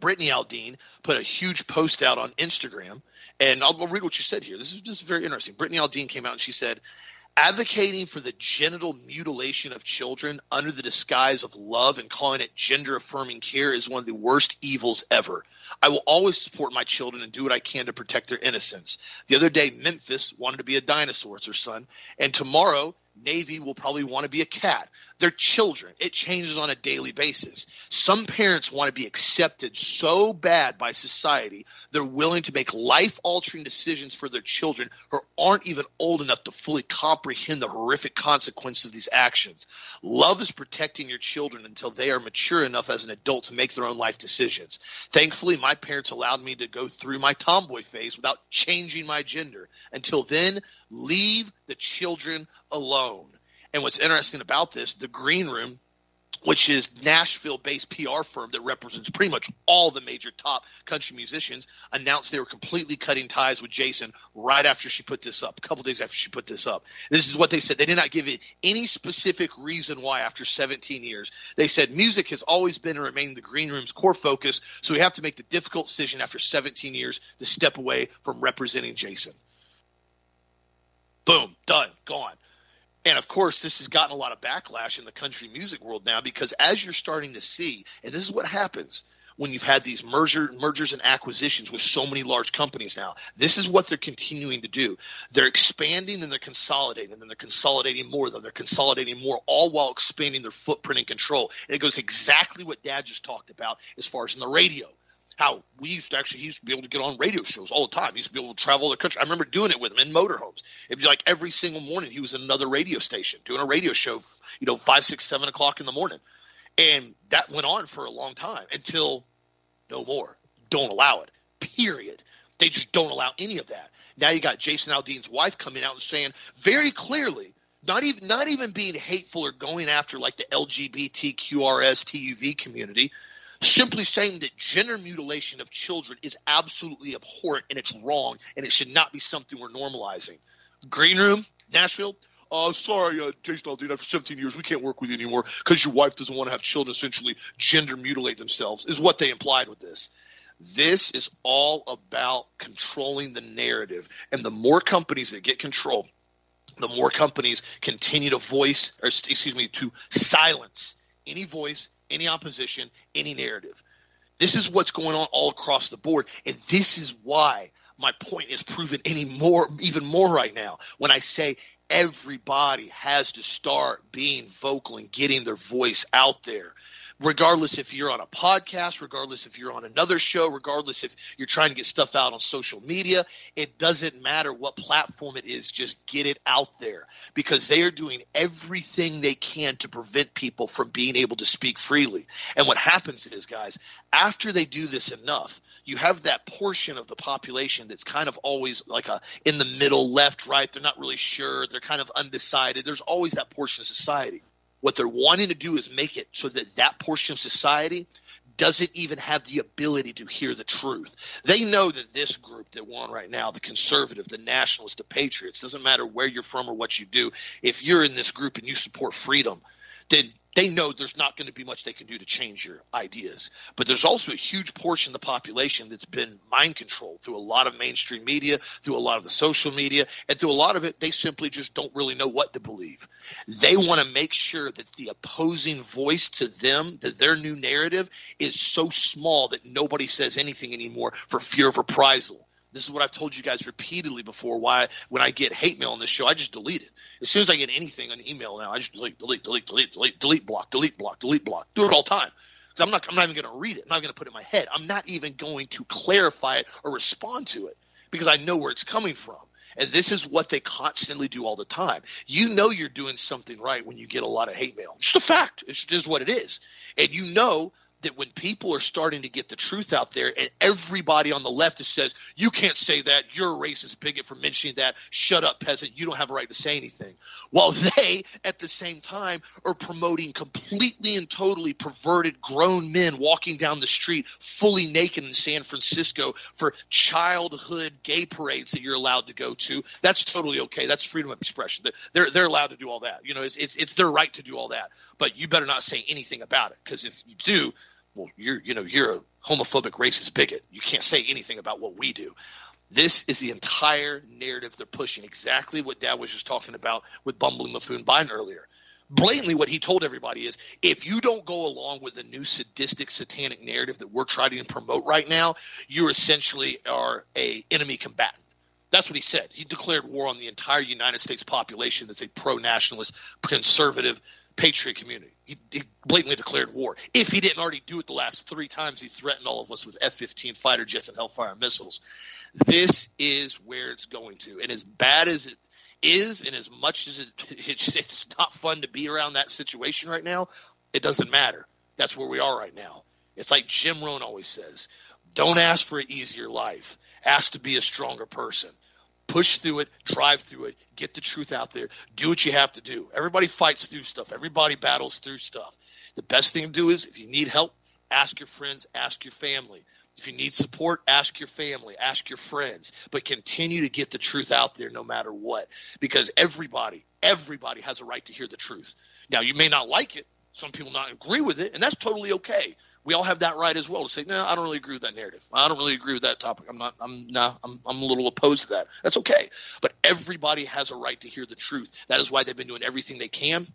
[SPEAKER 1] Brittany Aldean, put a huge post out on Instagram, and I'll, I'll read what she said here. This is just very interesting. Brittany Aldean came out and she said, Advocating for the genital mutilation of children under the disguise of love and calling it gender affirming care is one of the worst evils ever. I will always support my children and do what I can to protect their innocence. The other day, Memphis wanted to be a dinosaur, it's her son, and tomorrow, Navy will probably want to be a cat. They're children. It changes on a daily basis. Some parents want to be accepted so bad by society, they're willing to make life altering decisions for their children who aren't even old enough to fully comprehend the horrific consequences of these actions. Love is protecting your children until they are mature enough as an adult to make their own life decisions. Thankfully, my parents allowed me to go through my tomboy phase without changing my gender. Until then, leave the children alone. And what's interesting about this, the Green Room, which is Nashville-based PR firm that represents pretty much all the major top country musicians, announced they were completely cutting ties with Jason right after she put this up, a couple days after she put this up. This is what they said. They did not give it any specific reason why after 17 years. They said music has always been and remained the Green Room's core focus, so we have to make the difficult decision after 17 years to step away from representing Jason. Boom, done, gone. And of course, this has gotten a lot of backlash in the country music world now because as you're starting to see, and this is what happens when you've had these merger, mergers and acquisitions with so many large companies now. This is what they're continuing to do. They're expanding and they're consolidating, and then they're consolidating more, they're consolidating more, all while expanding their footprint and control. And it goes exactly what Dad just talked about as far as in the radio how we used to actually he used to be able to get on radio shows all the time. He used to be able to travel the country. I remember doing it with him in motorhomes. It'd be like every single morning he was in another radio station doing a radio show, you know, five, six, seven o'clock in the morning. And that went on for a long time until no more. Don't allow it. Period. They just don't allow any of that. Now you got Jason Aldean's wife coming out and saying very clearly, not even not even being hateful or going after like the LGBTQRS TUV community, simply saying that gender mutilation of children is absolutely abhorrent and it's wrong and it should not be something we're normalizing. Green Room, Nashville. Uh, sorry, uh, Jason Aldean, after 17 years, we can't work with you anymore because your wife doesn't want to have children essentially gender mutilate themselves, is what they implied with this. This is all about controlling the narrative. And the more companies that get control, the more companies continue to voice, or excuse me, to silence any voice, any opposition, any narrative. This is what's going on all across the board, and this is why my point is proven any more, even more right now. When I say everybody has to start being vocal and getting their voice out there regardless if you're on a podcast, regardless if you're on another show, regardless if you're trying to get stuff out on social media, it doesn't matter what platform it is, just get it out there because they are doing everything they can to prevent people from being able to speak freely. And what happens is, guys, after they do this enough, you have that portion of the population that's kind of always like a in the middle, left, right. They're not really sure. They're kind of undecided. There's always that portion of society. What they're wanting to do is make it so that that portion of society doesn't even have the ability to hear the truth. They know that this group that won right now, the conservative, the nationalist, the patriots, doesn't matter where you're from or what you do. If you're in this group and you support freedom, then they know there's not going to be much they can do to change your ideas. But there's also a huge portion of the population that's been mind controlled through a lot of mainstream media, through a lot of the social media, and through a lot of it, they simply just don't really know what to believe. They want to make sure that the opposing voice to them, that their new narrative is so small that nobody says anything anymore for fear of reprisal. This is what I've told you guys repeatedly before. Why, when I get hate mail on this show, I just delete it. As soon as I get anything on email now, I just delete, delete, delete, delete, delete, delete, block, delete, block, delete, block. Do it all time. I'm not, I'm not even going to read it. I'm not going to put it in my head. I'm not even going to clarify it or respond to it because I know where it's coming from. And this is what they constantly do all the time. You know you're doing something right when you get a lot of hate mail. Just a fact. It's just what it is. And you know that when people are starting to get the truth out there and everybody on the left says you can't say that. You're a racist bigot for mentioning that. Shut up peasant. You don't have a right to say anything. While they at the same time are promoting completely and totally perverted grown men walking down the street fully naked in San Francisco for childhood gay parades that you're allowed to go to. That's totally okay. That's freedom of expression. They're they're allowed to do all that. You know it's it's, it's their right to do all that. But you better not say anything about it because if you do well, you're you know you're a homophobic racist bigot. You can't say anything about what we do. This is the entire narrative they're pushing. Exactly what Dad was just talking about with bumbling buffoon Biden earlier. Blatantly, what he told everybody is if you don't go along with the new sadistic, satanic narrative that we're trying to promote right now, you essentially are a enemy combatant. That's what he said. He declared war on the entire United States population that's a pro-nationalist, conservative, patriot community. He, he, blatantly declared war. If he didn't already do it the last three times, he threatened all of us with F-15 fighter jets and Hellfire missiles. This is where it's going to, and as bad as it is, and as much as it, it's not fun to be around that situation right now, it doesn't matter. That's where we are right now. It's like Jim Rohn always says: "Don't ask for an easier life. Ask to be a stronger person." Push through it, drive through it, get the truth out there, do what you have to do. Everybody fights through stuff, everybody battles through stuff. The best thing to do is if you need help, ask your friends, ask your family. If you need support, ask your family, ask your friends, but continue to get the truth out there no matter what because everybody, everybody has a right to hear the truth. Now, you may not like it, some people not agree with it, and that's totally okay we all have that right as well to say, no, I don't really agree with that narrative. I don't really agree with that topic. I'm not. I'm no. I'm, I'm a little opposed to that. That's okay. But everybody has a right to hear the truth. That is why they've been doing everything they can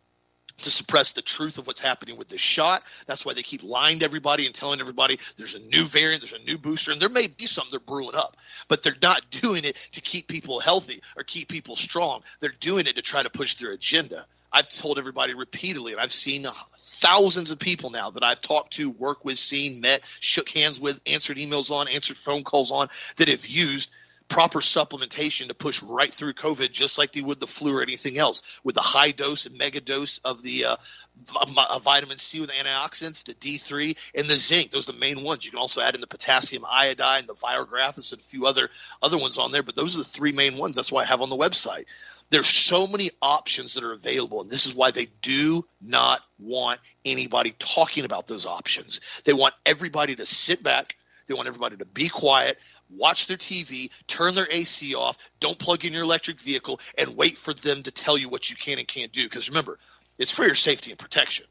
[SPEAKER 1] to suppress the truth of what's happening with this shot. That's why they keep lying to everybody and telling everybody there's a new variant, there's a new booster, and there may be something they're brewing up, but they're not doing it to keep people healthy or keep people strong. They're doing it to try to push their agenda. I've told everybody repeatedly, and I've seen thousands of people now that I've talked to, worked with, seen, met, shook hands with, answered emails on, answered phone calls on, that have used proper supplementation to push right through COVID, just like they would the flu or anything else, with the high dose and mega dose of the uh, vitamin C with antioxidants, the D3, and the zinc. Those are the main ones. You can also add in the potassium iodine, the Virografis, and a few other other ones on there, but those are the three main ones. That's why I have on the website. There's so many options that are available, and this is why they do not want anybody talking about those options. They want everybody to sit back. They want everybody to be quiet, watch their TV, turn their AC off, don't plug in your electric vehicle, and wait for them to tell you what you can and can't do. Because remember, it's for your safety and protection.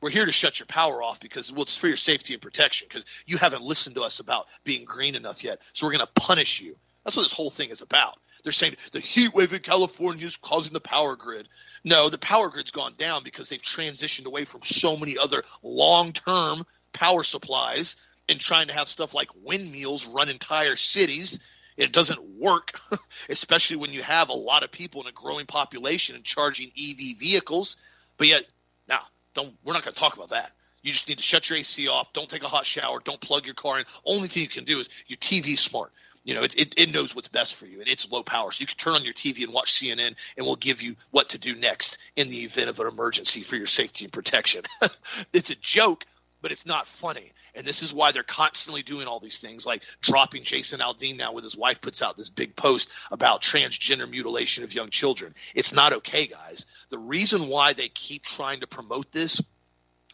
[SPEAKER 1] We're here to shut your power off because well, it's for your safety and protection because you haven't listened to us about being green enough yet. So we're going to punish you. That's what this whole thing is about. They're saying the heat wave in California is causing the power grid. No, the power grid's gone down because they've transitioned away from so many other long term power supplies and trying to have stuff like windmills run entire cities. It doesn't work, especially when you have a lot of people in a growing population and charging EV vehicles. But yet, now, don't we're not going to talk about that. You just need to shut your AC off. Don't take a hot shower. Don't plug your car in. Only thing you can do is your TV smart. You know, it, it, it knows what's best for you, and it's low power. So you can turn on your TV and watch CNN, and we'll give you what to do next in the event of an emergency for your safety and protection. it's a joke, but it's not funny. And this is why they're constantly doing all these things, like dropping Jason Aldean now with his wife puts out this big post about transgender mutilation of young children. It's not okay, guys. The reason why they keep trying to promote this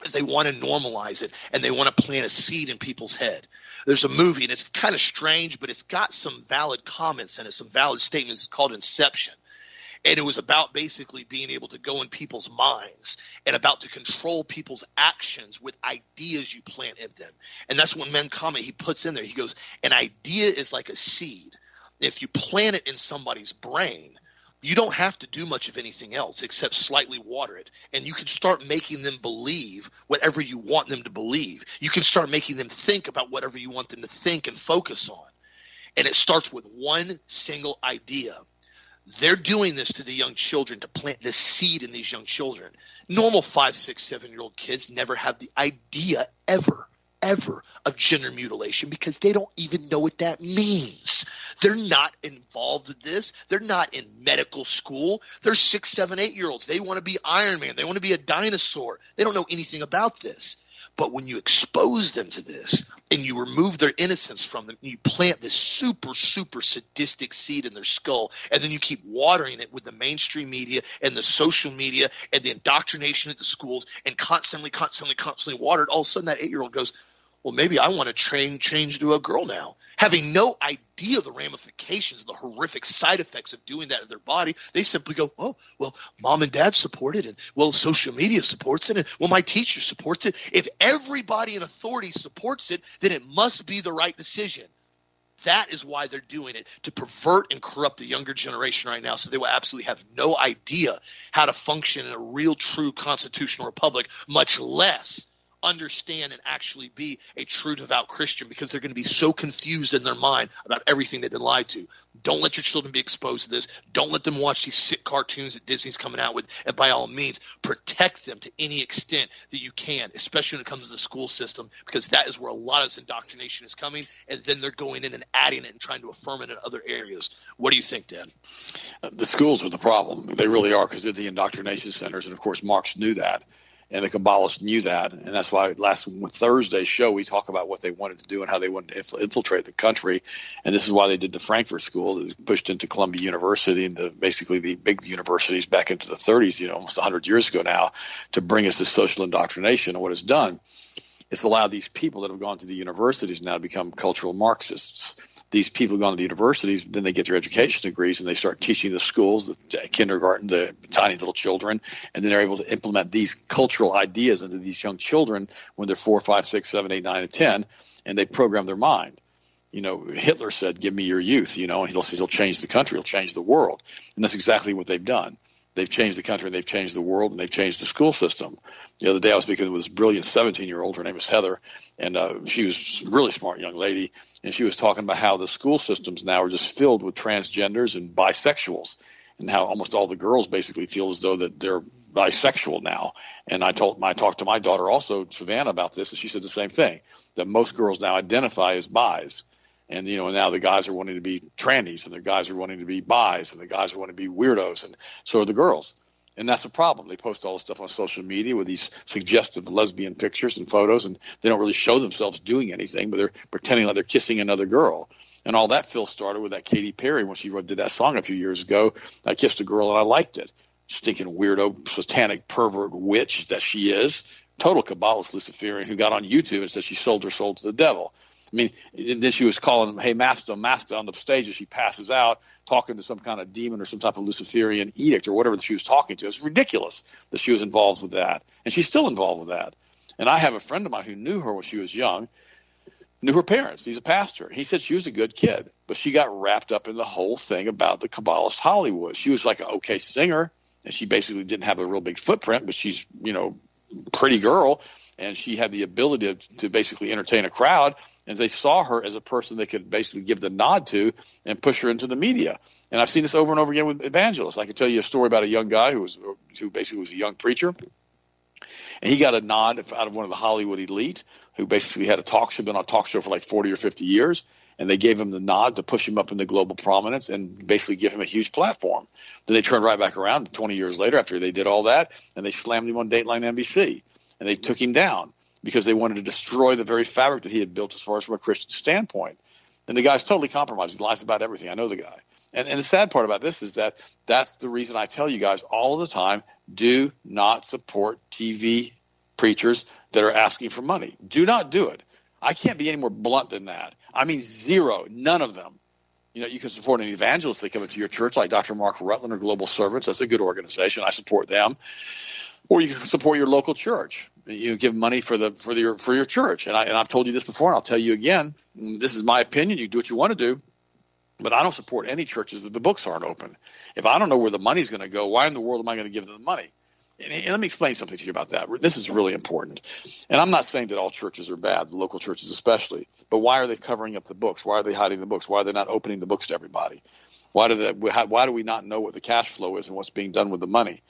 [SPEAKER 1] is they want to normalize it and they want to plant a seed in people's head there's a movie and it's kind of strange, but it's got some valid comments and it, some valid statements. It's called Inception. And it was about basically being able to go in people's minds and about to control people's actions with ideas you plant in them. And that's when men comment, he puts in there, he goes, an idea is like a seed. If you plant it in somebody's brain, you don't have to do much of anything else except slightly water it. And you can start making them believe whatever you want them to believe. You can start making them think about whatever you want them to think and focus on. And it starts with one single idea. They're doing this to the young children to plant this seed in these young children. Normal five, six, seven year old kids never have the idea ever ever of gender mutilation because they don't even know what that means. They're not involved with this. They're not in medical school. They're six, seven, eight year olds. They want to be Iron Man. They want to be a dinosaur. They don't know anything about this. But when you expose them to this and you remove their innocence from them, you plant this super, super sadistic seed in their skull, and then you keep watering it with the mainstream media and the social media and the indoctrination at the schools and constantly, constantly, constantly watered, all of a sudden that eight year old goes, well, maybe I want to train change to a girl now. Having no idea the ramifications, the horrific side effects of doing that to their body, they simply go, oh, well, mom and dad support it, and well, social media supports it, and well, my teacher supports it. If everybody in authority supports it, then it must be the right decision. That is why they're doing it to pervert and corrupt the younger generation right now so they will absolutely have no idea how to function in a real, true constitutional republic, much less understand and actually be a true devout Christian because they're going to be so confused in their mind about everything they've been lied to. Don't let your children be exposed to this. Don't let them watch these sick cartoons that Disney's coming out with. And by all means, protect them to any extent that you can, especially when it comes to the school system, because that is where a lot of this indoctrination is coming. And then they're going in and adding it and trying to affirm it in other areas. What do you think, Dan?
[SPEAKER 2] The schools are the problem. They really are because they're the indoctrination centers. And of course, Marx knew that and the Kabbalists knew that, and that's why last Thursday's show we talk about what they wanted to do and how they wanted to infiltrate the country, and this is why they did the Frankfurt School that was pushed into Columbia University and the, basically the big universities back into the 30s, you know, almost 100 years ago now, to bring us this social indoctrination. And what it's done, it's allowed these people that have gone to the universities now to become cultural Marxists. These people have gone to the universities, then they get their education degrees and they start teaching the schools, the kindergarten, the tiny little children, and then they're able to implement these cultural ideas into these young children when they're four, five, six, seven, eight, nine, and ten, and they program their mind. You know, Hitler said, "Give me your youth," you know, and he'll he'll change the country, he'll change the world, and that's exactly what they've done they've changed the country, they've changed the world, and they've changed the school system. The other day I was speaking with this brilliant 17 year old. Her name is Heather, and uh, she was really smart young lady. And she was talking about how the school systems now are just filled with transgenders and bisexuals, and how almost all the girls basically feel as though that they're bisexual now. And I told I talked to my daughter also Savannah about this, and she said the same thing that most girls now identify as bis and you know now the guys are wanting to be trannies and the guys are wanting to be bis and the guys are wanting to be weirdos and so are the girls and that's a problem they post all this stuff on social media with these suggestive lesbian pictures and photos and they don't really show themselves doing anything but they're pretending like they're kissing another girl and all that Phil started with that Katy Perry when she did that song a few years ago. I kissed a girl and I liked it. Stinking weirdo, satanic pervert witch that she is. Total Kabbalist Luciferian who got on YouTube and said she sold her soul to the devil. I mean, then she was calling "Hey, master, master," on the stage as she passes out, talking to some kind of demon or some type of Luciferian edict or whatever that she was talking to. It's ridiculous that she was involved with that, and she's still involved with that. And I have a friend of mine who knew her when she was young, knew her parents. He's a pastor. He said she was a good kid, but she got wrapped up in the whole thing about the Kabbalist Hollywood. She was like an okay singer, and she basically didn't have a real big footprint, but she's you know pretty girl and she had the ability to, to basically entertain a crowd and they saw her as a person they could basically give the nod to and push her into the media. And I've seen this over and over again with evangelists. I can tell you a story about a young guy who was who basically was a young preacher, and he got a nod out of one of the Hollywood elite who basically had a talk show, been on a talk show for like 40 or 50 years, and they gave him the nod to push him up into global prominence and basically give him a huge platform. Then they turned right back around 20 years later after they did all that, and they slammed him on Dateline NBC, and they took him down because they wanted to destroy the very fabric that he had built as far as from a Christian standpoint. And the guy's totally compromised. He lies about everything. I know the guy. And, and the sad part about this is that that's the reason I tell you guys all the time do not support TV preachers that are asking for money. Do not do it. I can't be any more blunt than that. I mean, zero, none of them. You know, you can support an evangelist that come into your church, like Dr. Mark Rutland or Global Servants. That's a good organization. I support them. Or you can support your local church you give money for the for your for your church. And I and I've told you this before, and I'll tell you again. This is my opinion. You do what you want to do, but I don't support any churches that the books aren't open. If I don't know where the money's going to go, why in the world am I going to give them the money? And, and let me explain something to you about that. This is really important. And I'm not saying that all churches are bad, local churches especially. But why are they covering up the books? Why are they hiding the books? Why are they not opening the books to everybody? Why do they, why do we not know what the cash flow is and what's being done with the money?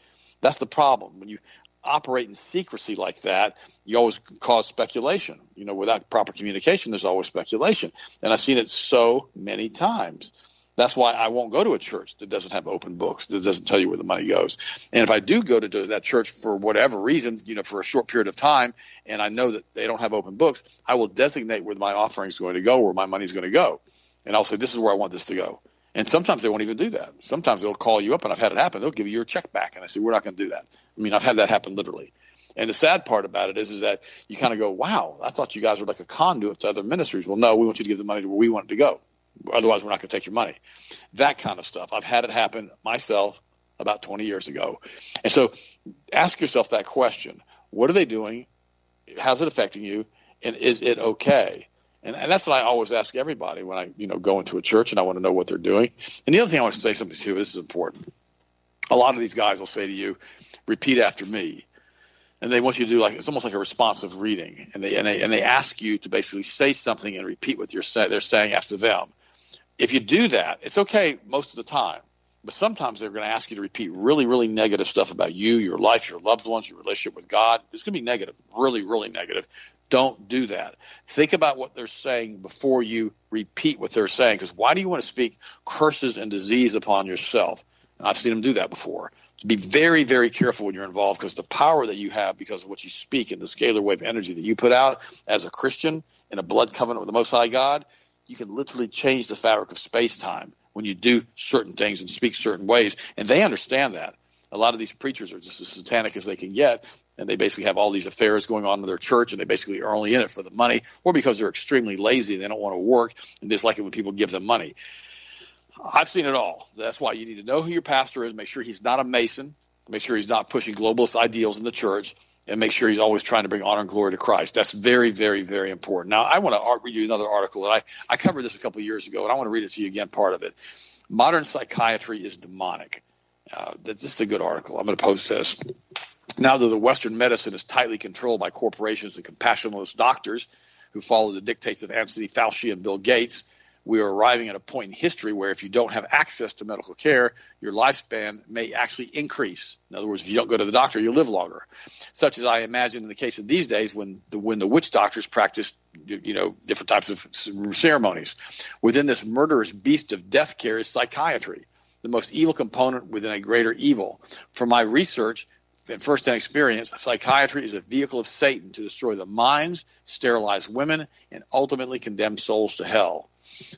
[SPEAKER 2] That's the problem. When you operate in secrecy like that, you always cause speculation. You know, without proper communication, there's always speculation. And I've seen it so many times. That's why I won't go to a church that doesn't have open books, that doesn't tell you where the money goes. And if I do go to that church for whatever reason, you know, for a short period of time, and I know that they don't have open books, I will designate where my offering is going to go, where my money is going to go. And I'll say, this is where I want this to go. And sometimes they won't even do that. Sometimes they'll call you up, and I've had it happen. They'll give you your check back, and I say, we're not going to do that. I mean, I've had that happen literally. And the sad part about it is, is that you kind of go, wow, I thought you guys were like a conduit to other ministries. Well, no, we want you to give the money to where we want it to go. Otherwise, we're not going to take your money. That kind of stuff. I've had it happen myself about 20 years ago. And so ask yourself that question. What are they doing? How's it affecting you? And is it okay? And, and that's what I always ask everybody when I, you know, go into a church and I want to know what they're doing. And the other thing I want to say something to, this is important. A lot of these guys will say to you, repeat after me. And they want you to do like it's almost like a responsive reading, and they and they and they ask you to basically say something and repeat what you're say, they're saying after them. If you do that, it's okay most of the time, but sometimes they're going to ask you to repeat really, really negative stuff about you, your life, your loved ones, your relationship with God. It's going to be negative, really, really negative. Don't do that. Think about what they're saying before you repeat what they're saying. Because why do you want to speak curses and disease upon yourself? And I've seen them do that before. To be very, very careful when you're involved because the power that you have because of what you speak and the scalar wave energy that you put out as a Christian in a blood covenant with the Most High God, you can literally change the fabric of space time when you do certain things and speak certain ways. And they understand that a lot of these preachers are just as satanic as they can get, and they basically have all these affairs going on in their church, and they basically are only in it for the money, or because they're extremely lazy and they don't want to work and dislike it when people give them money. I've seen it all. That's why you need to know who your pastor is. Make sure he's not a mason. Make sure he's not pushing globalist ideals in the church, and make sure he's always trying to bring honor and glory to Christ. That's very, very, very important. Now, I want to read you another article, and I, I covered this a couple years ago, and I want to read it to you again. Part of it. Modern psychiatry is demonic. Uh, this is a good article. I'm going to post this. Now that the Western medicine is tightly controlled by corporations and compassionless doctors who follow the dictates of Anthony Fauci and Bill Gates, we are arriving at a point in history where if you don't have access to medical care, your lifespan may actually increase. In other words, if you don't go to the doctor, you live longer. Such as I imagine in the case of these days when the when the witch doctors practice, you know, different types of ceremonies. Within this murderous beast of death care is psychiatry the most evil component within a greater evil. From my research and firsthand experience, psychiatry is a vehicle of Satan to destroy the minds, sterilize women, and ultimately condemn souls to hell.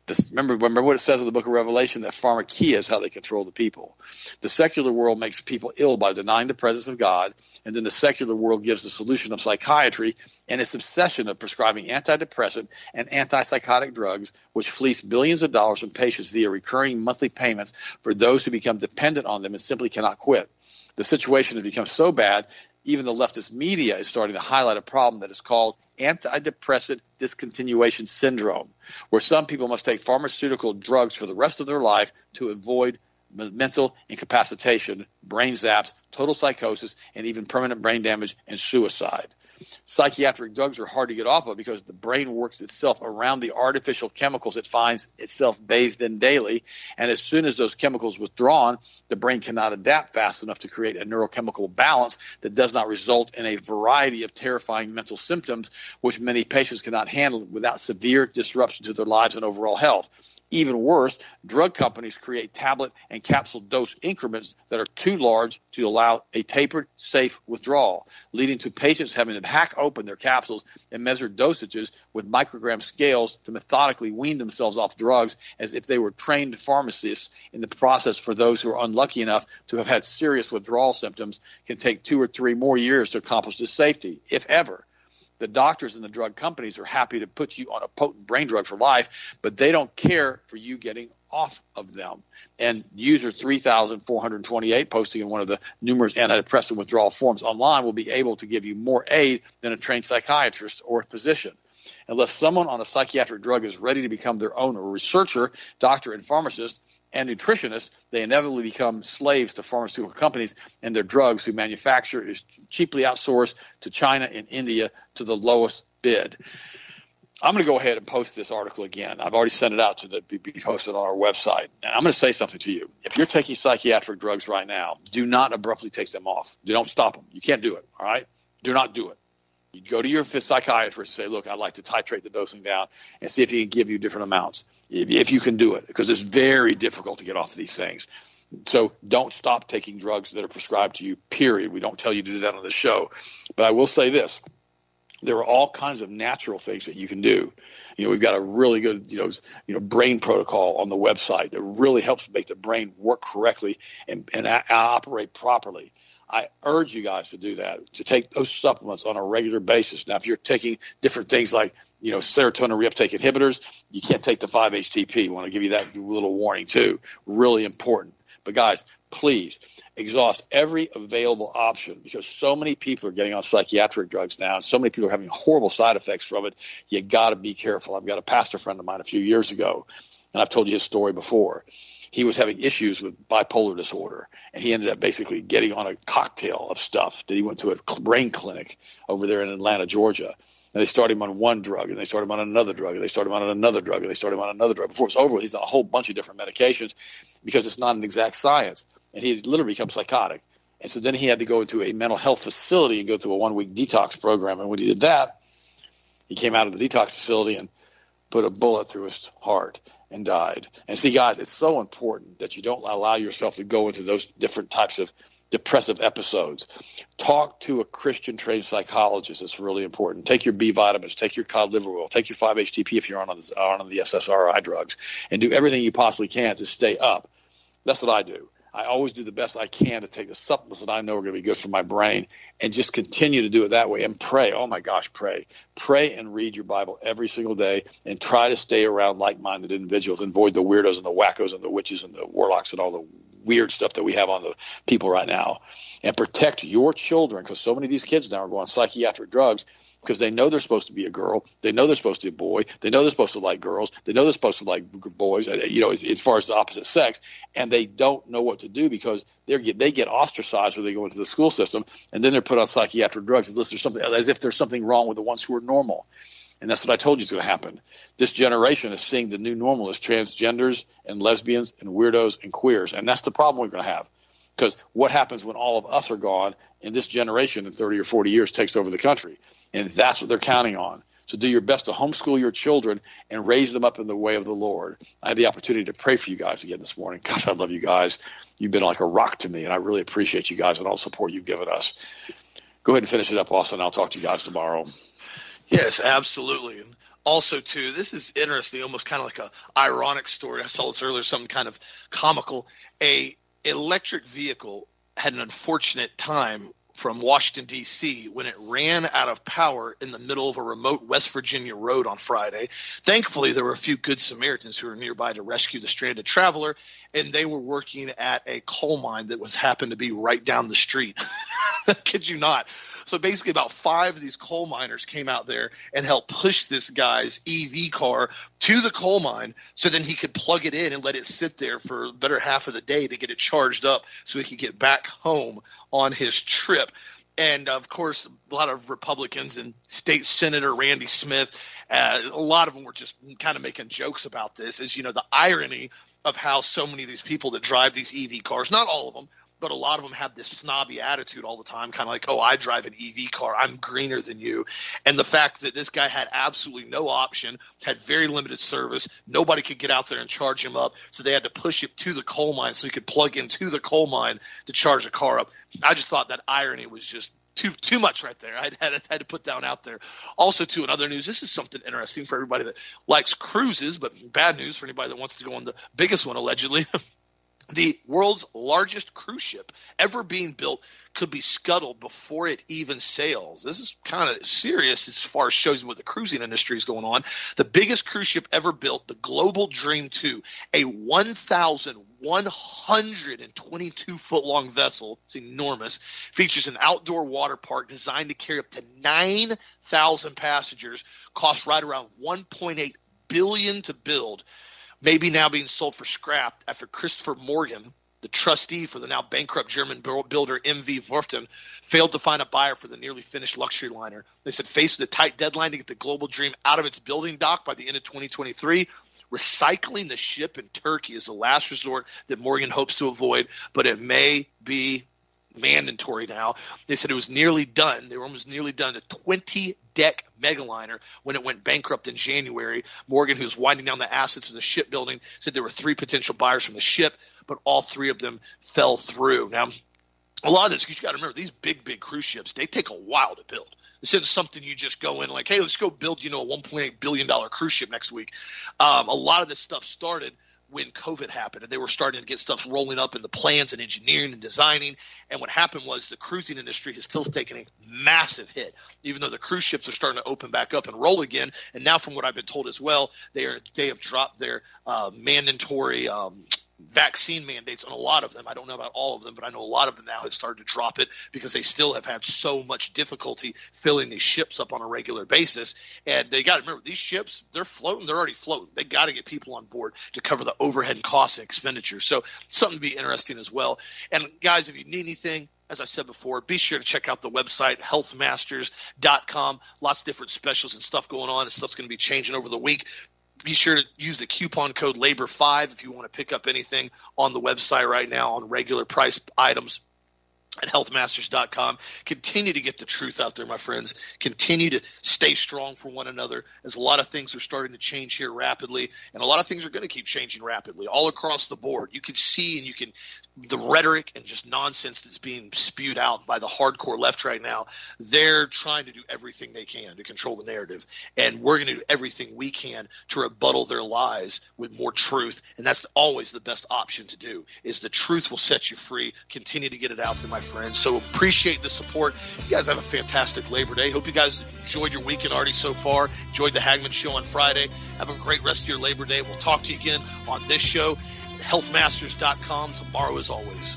[SPEAKER 2] This, remember, remember what it says in the book of Revelation that pharmakia is how they control the people. The secular world makes people ill by denying the presence of God, and then the secular world gives the solution of psychiatry and its obsession of prescribing antidepressant and antipsychotic drugs, which fleece billions of dollars from patients via recurring monthly payments for those who become dependent on them and simply cannot quit. The situation has become so bad even the leftist media is starting to highlight a problem that is called antidepressant discontinuation syndrome, where some people must take pharmaceutical drugs for the rest of their life to avoid mental incapacitation, brain zaps, total psychosis, and even permanent brain damage and suicide. Psychiatric drugs are hard to get off of because the brain works itself around the artificial chemicals it finds itself bathed in daily. And as soon as those chemicals withdrawn, the brain cannot adapt fast enough to create a neurochemical balance that does not result in a variety of terrifying mental symptoms, which many patients cannot handle without severe disruption to their lives and overall health. Even worse, drug companies create tablet and capsule dose increments that are too large to allow a tapered, safe withdrawal, leading to patients having to hack open their capsules and measure dosages with microgram scales to methodically wean themselves off drugs as if they were trained pharmacists in the process for those who are unlucky enough to have had serious withdrawal symptoms can take two or three more years to accomplish this safety, if ever the doctors and the drug companies are happy to put you on a potent brain drug for life, but they don't care for you getting off of them. And user 3428, posting in one of the numerous antidepressant withdrawal forms online, will be able to give you more aid than a trained psychiatrist or physician. Unless someone on a psychiatric drug is ready to become their own researcher, doctor, and pharmacist, and nutritionists, they inevitably become slaves to pharmaceutical companies and their drugs who manufacture is cheaply outsourced to China and India to the lowest bid. I'm going to go ahead and post this article again. I've already sent it out to the, be posted on our website. And I'm going to say something to you. If you're taking psychiatric drugs right now, do not abruptly take them off. Do not stop them. You can't do it. All right. Do not do it. You go to your psychiatrist and say, look, I'd like to titrate the dosing down and see if he can give you different amounts, if, if you can do it, because it's very difficult to get off of these things. So don't stop taking drugs that are prescribed to you, period. We don't tell you to do that on the show. But I will say this there are all kinds of natural things that you can do. You know, we've got a really good, you know, you know, brain protocol on the website that really helps make the brain work correctly and, and operate properly. I urge you guys to do that, to take those supplements on a regular basis. Now, if you're taking different things like, you know, serotonin reuptake inhibitors, you can't take the 5-HTP. I want to give you that little warning too. Really important. But guys, please exhaust every available option because so many people are getting on psychiatric drugs now and so many people are having horrible side effects from it. You got to be careful. I've got a pastor friend of mine a few years ago, and I've told you his story before. He was having issues with bipolar disorder, and he ended up basically getting on a cocktail of stuff that he went to a brain clinic over there in Atlanta, Georgia. And they started him on one drug, and they started him on another drug, and they started him on another drug, and they started him on another drug. Before it's over, he's on a whole bunch of different medications because it's not an exact science and he literally become psychotic. And so then he had to go into a mental health facility and go through a one week detox program. And when he did that, he came out of the detox facility and put a bullet through his heart and died. And see, guys, it's so important that you don't allow yourself to go into those different types of depressive episodes. Talk to a Christian trained psychologist. It's really important. Take your B vitamins, take your cod liver oil, take your 5-HTP if you're on, the, on the SSRI drugs, and do everything you possibly can to stay up. That's what I do. I always do the best I can to take the supplements that I know are going to be good for my brain and just continue to do it that way and pray. Oh my gosh, pray. Pray and read your Bible every single day and try to stay around like minded individuals and avoid the weirdos and the wackos and the witches and the warlocks and all the weird stuff that we have on the people right now. And protect your children because so many of these kids now are going psychiatric drugs because they know they're supposed to be a girl, they know they're supposed to be a boy, they know they're supposed to like girls, they know they're supposed to like boys, uh, you know, as, as far as the opposite sex, and they don't know what to do because they get they get ostracized when they go into the school system, and then they're put on psychiatric drugs as if there's something as if there's something wrong with the ones who are normal. And that's what I told you is going to happen. This generation is seeing the new normal as transgenders and lesbians and weirdos and queers. And that's the problem we're going to have. Because what happens when all of us are gone and this generation in 30 or 40 years takes over the country? And that's what they're counting on. So do your best to homeschool your children and raise them up in the way of the Lord. I had the opportunity to pray for you guys again this morning. Gosh, I love you guys. You've been like a rock to me, and I really appreciate you guys and all the support you've given us. Go ahead and finish it up, Austin. I'll talk to you guys tomorrow.
[SPEAKER 1] Yes, absolutely. And also, too, this is interesting, almost kind of like a ironic story. I saw this earlier, something kind of comical. A electric vehicle had an unfortunate time from Washington, D.C., when it ran out of power in the middle of a remote West Virginia road on Friday. Thankfully, there were a few good Samaritans who were nearby to rescue the stranded traveler, and they were working at a coal mine that was happened to be right down the street. Kid you not. So basically, about five of these coal miners came out there and helped push this guy's EV car to the coal mine so then he could plug it in and let it sit there for a better half of the day to get it charged up so he could get back home on his trip. And of course, a lot of Republicans and State Senator Randy Smith, uh, a lot of them were just kind of making jokes about this. Is you know the irony of how so many of these people that drive these EV cars, not all of them, but a lot of them have this snobby attitude all the time, kind of like, oh, I drive an EV car, I'm greener than you. And the fact that this guy had absolutely no option, had very limited service, nobody could get out there and charge him up, so they had to push it to the coal mine so he could plug into the coal mine to charge the car up. I just thought that irony was just too too much right there. I had, had to put down out there. Also, too, in other news, this is something interesting for everybody that likes cruises, but bad news for anybody that wants to go on the biggest one allegedly. the world's largest cruise ship ever being built could be scuttled before it even sails. This is kind of serious as far as shows what the cruising industry is going on. The biggest cruise ship ever built, the Global Dream 2, a 1,122 foot long vessel, it's enormous, features an outdoor water park designed to carry up to 9,000 passengers, cost right around 1.8 billion to build maybe now being sold for scrap after Christopher Morgan, the trustee for the now bankrupt German builder MV Werften, failed to find a buyer for the nearly finished luxury liner. They said, faced with a tight deadline to get the Global Dream out of its building dock by the end of 2023, recycling the ship in Turkey is the last resort that Morgan hopes to avoid, but it may be mandatory now. They said it was nearly done. They were almost nearly done. A 20 deck megaliner when it went bankrupt in January. Morgan, who's winding down the assets of the shipbuilding, said there were three potential buyers from the ship, but all three of them fell through. Now, a lot of this, because you got to remember, these big, big cruise ships, they take a while to build. This isn't something you just go in like, hey, let's go build, you know, a 1.8 billion dollar cruise ship next week. Um, a lot of this stuff started when COVID happened, and they were starting to get stuff rolling up in the plans and engineering and designing. And what happened was the cruising industry has still taken a massive hit, even though the cruise ships are starting to open back up and roll again. And now, from what I've been told as well, they are they have dropped their uh, mandatory um, vaccine mandates on a lot of them. I don't know about all of them, but I know a lot of them now have started to drop it because they still have had so much difficulty filling these ships up on a regular basis. And they got to remember these ships, they're floating, they're already floating. They got to get people on board to cover the overhead costs and expenditures. So something to be interesting as well. And guys, if you need anything, as I said before, be sure to check out the website, healthmasters.com. Lots of different specials and stuff going on, and stuff's going to be changing over the week be sure to use the coupon code labor5 if you want to pick up anything on the website right now on regular price items at healthmasters.com. Continue to get the truth out there, my friends. Continue to stay strong for one another as a lot of things are starting to change here rapidly, and a lot of things are going to keep changing rapidly all across the board. You can see and you can the rhetoric and just nonsense that's being spewed out by the hardcore left right now. They're trying to do everything they can to control the narrative, and we're going to do everything we can to rebuttal their lies with more truth, and that's always the best option to do. Is the truth will set you free. Continue to get it out there, my friends. So appreciate the support. You guys have a fantastic Labor Day. Hope you guys enjoyed your weekend already so far. Enjoyed the Hagmann Show on Friday. Have a great rest of your Labor Day. We'll talk to you again on this show. Healthmasters.com tomorrow as always.